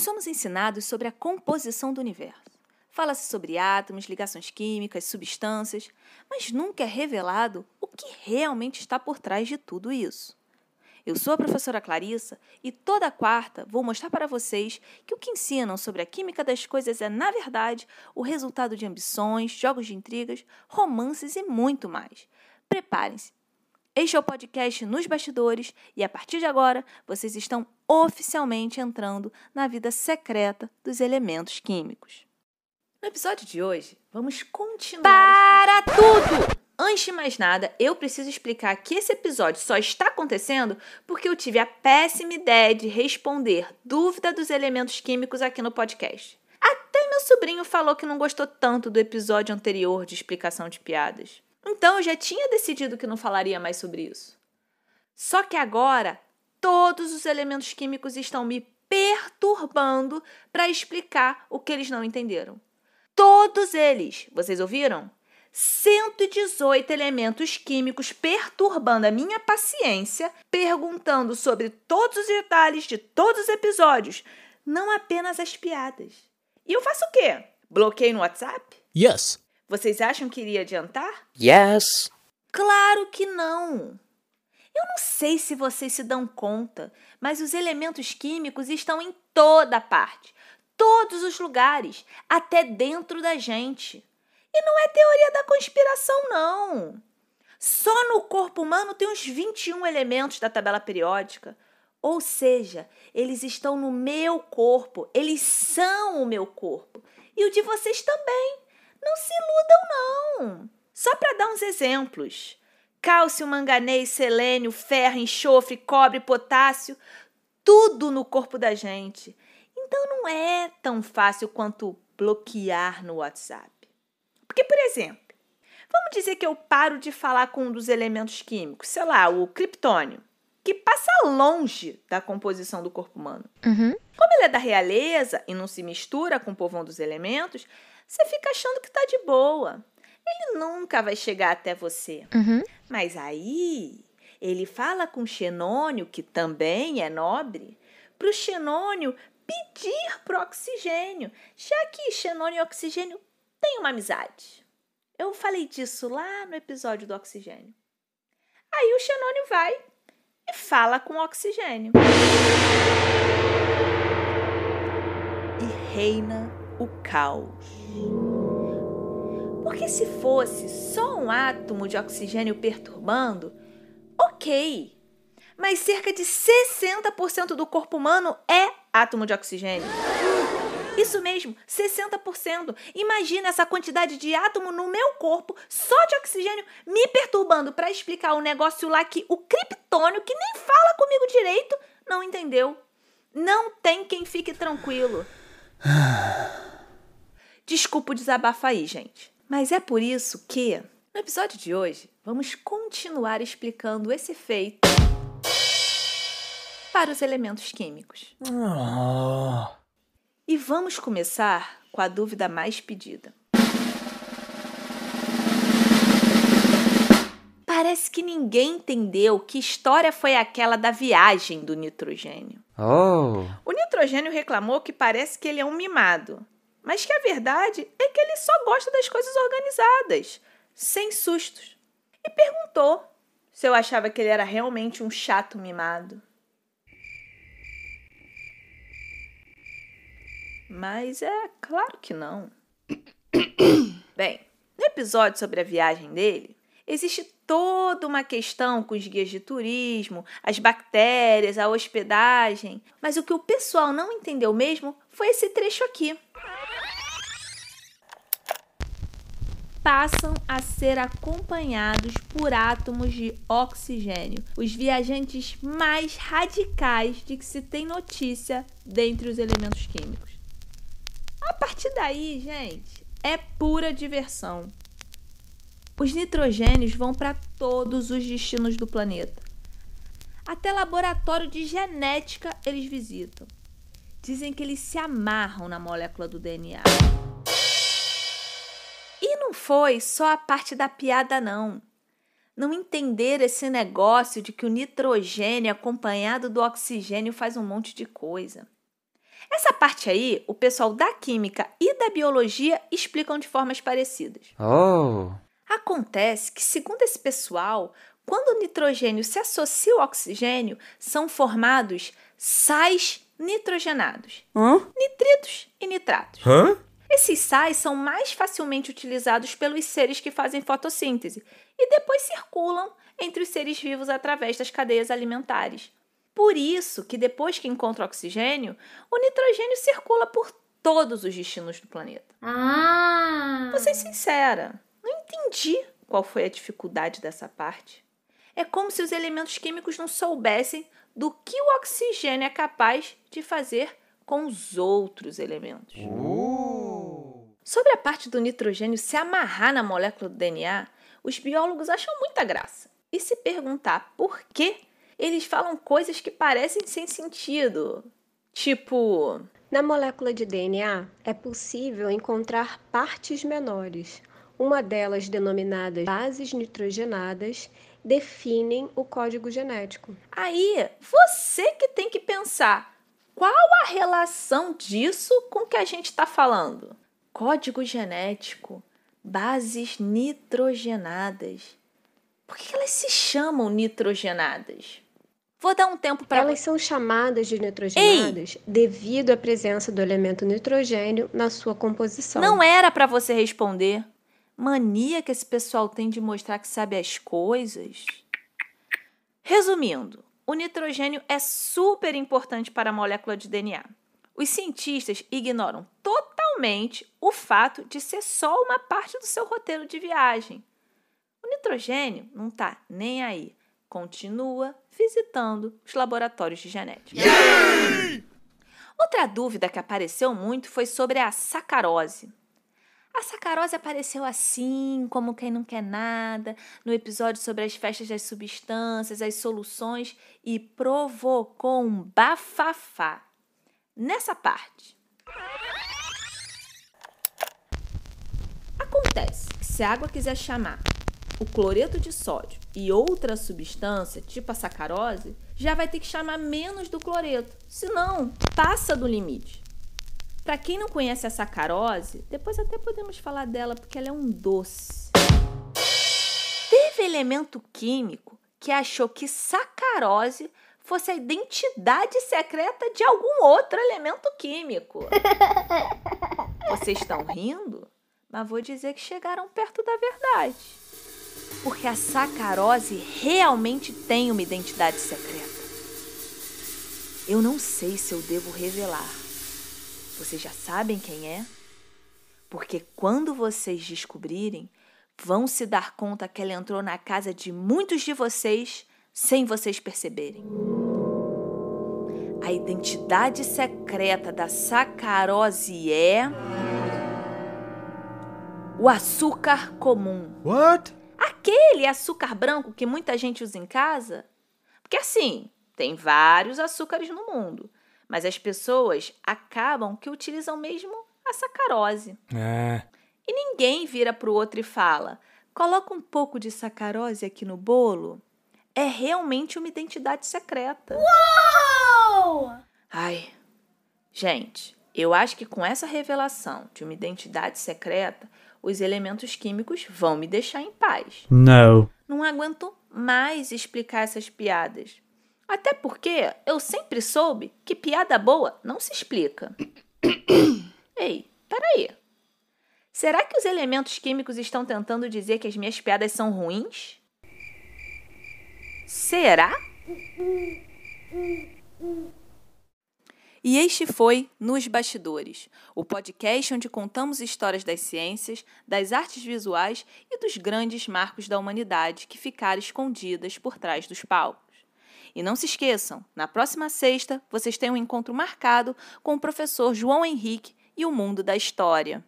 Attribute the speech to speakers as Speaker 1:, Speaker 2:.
Speaker 1: Nós somos ensinados sobre a composição do universo. Fala-se sobre átomos, ligações químicas, substâncias, mas nunca é revelado o que realmente está por trás de tudo isso. Eu sou a professora Clarissa e toda quarta vou mostrar para vocês que o que ensinam sobre a química das coisas é, na verdade, o resultado de ambições, jogos de intrigas, romances e muito mais. Preparem-se. Este é o podcast Nos Bastidores e a partir de agora vocês estão oficialmente entrando na vida secreta dos elementos químicos. No episódio de hoje, vamos continuar. Para tudo! Antes de mais nada, eu preciso explicar que esse episódio só está acontecendo porque eu tive a péssima ideia de responder dúvida dos elementos químicos aqui no podcast. Até meu sobrinho falou que não gostou tanto do episódio anterior de explicação de piadas. Então eu já tinha decidido que não falaria mais sobre isso. Só que agora todos os elementos químicos estão me perturbando para explicar o que eles não entenderam. Todos eles, vocês ouviram? 118 elementos químicos perturbando a minha paciência, perguntando sobre todos os detalhes de todos os episódios, não apenas as piadas. E eu faço o quê? Bloqueio no WhatsApp?
Speaker 2: Yes.
Speaker 1: Vocês acham que iria adiantar?
Speaker 2: Yes.
Speaker 1: Claro que não! Eu não sei se vocês se dão conta, mas os elementos químicos estão em toda parte, todos os lugares, até dentro da gente. E não é teoria da conspiração, não. Só no corpo humano tem uns 21 elementos da tabela periódica. Ou seja, eles estão no meu corpo, eles são o meu corpo. E o de vocês também. Não se iludam, não. Só para dar uns exemplos: cálcio, manganês, selênio, ferro, enxofre, cobre, potássio, tudo no corpo da gente. Então não é tão fácil quanto bloquear no WhatsApp. Porque, por exemplo, vamos dizer que eu paro de falar com um dos elementos químicos, sei lá, o criptônio, que passa longe da composição do corpo humano.
Speaker 2: Uhum.
Speaker 1: Como ele é da realeza e não se mistura com o povão dos elementos, você fica achando que tá de boa. Ele nunca vai chegar até você.
Speaker 2: Uhum.
Speaker 1: Mas aí ele fala com Xenônio, que também é nobre, para o Xenônio pedir pro oxigênio, já que Xenônio e oxigênio tem uma amizade. Eu falei disso lá no episódio do oxigênio. Aí o Xenônio vai e fala com o oxigênio. E reina o caos. Porque se fosse só um átomo de oxigênio perturbando, ok. Mas cerca de 60% do corpo humano é átomo de oxigênio. Isso mesmo, 60%. Imagina essa quantidade de átomo no meu corpo, só de oxigênio, me perturbando para explicar o negócio lá que o criptônio, que nem fala comigo direito, não entendeu. Não tem quem fique tranquilo. Desculpa o desabafo aí, gente. Mas é por isso que, no episódio de hoje, vamos continuar explicando esse efeito para os elementos químicos.
Speaker 2: Oh.
Speaker 1: E vamos começar com a dúvida mais pedida. Parece que ninguém entendeu que história foi aquela da viagem do nitrogênio.
Speaker 2: Oh.
Speaker 1: O nitrogênio reclamou que parece que ele é um mimado, mas que a verdade é que ele só gosta das coisas organizadas, sem sustos. E perguntou se eu achava que ele era realmente um chato mimado. Mas é claro que não. Bem, no episódio sobre a viagem dele, existe toda uma questão com os guias de turismo, as bactérias, a hospedagem, mas o que o pessoal não entendeu mesmo foi esse trecho aqui. Passam a ser acompanhados por átomos de oxigênio, os viajantes mais radicais de que se tem notícia dentre os elementos químicos. A partir daí, gente, é pura diversão. Os nitrogênios vão para todos os destinos do planeta. Até laboratório de genética eles visitam. Dizem que eles se amarram na molécula do DNA. Não foi só a parte da piada, não. Não entender esse negócio de que o nitrogênio acompanhado do oxigênio faz um monte de coisa. Essa parte aí, o pessoal da química e da biologia explicam de formas parecidas.
Speaker 2: Oh.
Speaker 1: Acontece que, segundo esse pessoal, quando o nitrogênio se associa ao oxigênio, são formados sais nitrogenados,
Speaker 2: Hã?
Speaker 1: nitritos e nitratos.
Speaker 2: Hã?
Speaker 1: Esses sais são mais facilmente utilizados pelos seres que fazem fotossíntese e depois circulam entre os seres vivos através das cadeias alimentares. Por isso que depois que encontra oxigênio, o nitrogênio circula por todos os destinos do planeta.
Speaker 3: Ah!
Speaker 1: Vou ser sincera, não entendi qual foi a dificuldade dessa parte. É como se os elementos químicos não soubessem do que o oxigênio é capaz de fazer com os outros elementos. Sobre a parte do nitrogênio se amarrar na molécula do DNA, os biólogos acham muita graça. E se perguntar por quê, eles falam coisas que parecem sem sentido. Tipo,
Speaker 4: Na molécula de DNA é possível encontrar partes menores. Uma delas, denominadas bases nitrogenadas, definem o código genético.
Speaker 1: Aí, você que tem que pensar qual a relação disso com o que a gente está falando. Código genético, bases nitrogenadas. Por que elas se chamam nitrogenadas? Vou dar um tempo para
Speaker 4: Elas são chamadas de nitrogenadas devido à presença do elemento nitrogênio na sua composição.
Speaker 1: Não era para você responder. Mania que esse pessoal tem de mostrar que sabe as coisas. Resumindo, o nitrogênio é super importante para a molécula de DNA. Os cientistas ignoram totalmente o fato de ser só uma parte do seu roteiro de viagem. O nitrogênio não está nem aí. Continua visitando os laboratórios de genética. Outra dúvida que apareceu muito foi sobre a sacarose. A sacarose apareceu assim, como quem não quer nada, no episódio sobre as festas das substâncias, as soluções e provocou um bafafá. Nessa parte. Acontece que se a água quiser chamar o cloreto de sódio e outra substância, tipo a sacarose, já vai ter que chamar menos do cloreto, senão passa do limite. Para quem não conhece a sacarose, depois até podemos falar dela porque ela é um doce. Teve elemento químico que achou que sacarose fosse a identidade secreta de algum outro elemento químico. Vocês estão rindo? Mas vou dizer que chegaram perto da verdade. Porque a sacarose realmente tem uma identidade secreta. Eu não sei se eu devo revelar. Vocês já sabem quem é? Porque quando vocês descobrirem, vão se dar conta que ela entrou na casa de muitos de vocês sem vocês perceberem. A identidade secreta da sacarose é. O açúcar comum.
Speaker 2: What?
Speaker 1: Aquele açúcar branco que muita gente usa em casa. Porque assim, tem vários açúcares no mundo, mas as pessoas acabam que utilizam mesmo a sacarose.
Speaker 2: É.
Speaker 1: E ninguém vira para o outro e fala: coloca um pouco de sacarose aqui no bolo. É realmente uma identidade secreta. Ai, gente, eu acho que com essa revelação de uma identidade secreta, os elementos químicos vão me deixar em paz.
Speaker 2: No.
Speaker 1: Não aguento mais explicar essas piadas. Até porque eu sempre soube que piada boa não se explica. Ei, peraí. Será que os elementos químicos estão tentando dizer que as minhas piadas são ruins? Será? E este foi Nos Bastidores, o podcast onde contamos histórias das ciências, das artes visuais e dos grandes marcos da humanidade que ficaram escondidas por trás dos palcos. E não se esqueçam, na próxima sexta vocês têm um encontro marcado com o professor João Henrique e o mundo da história.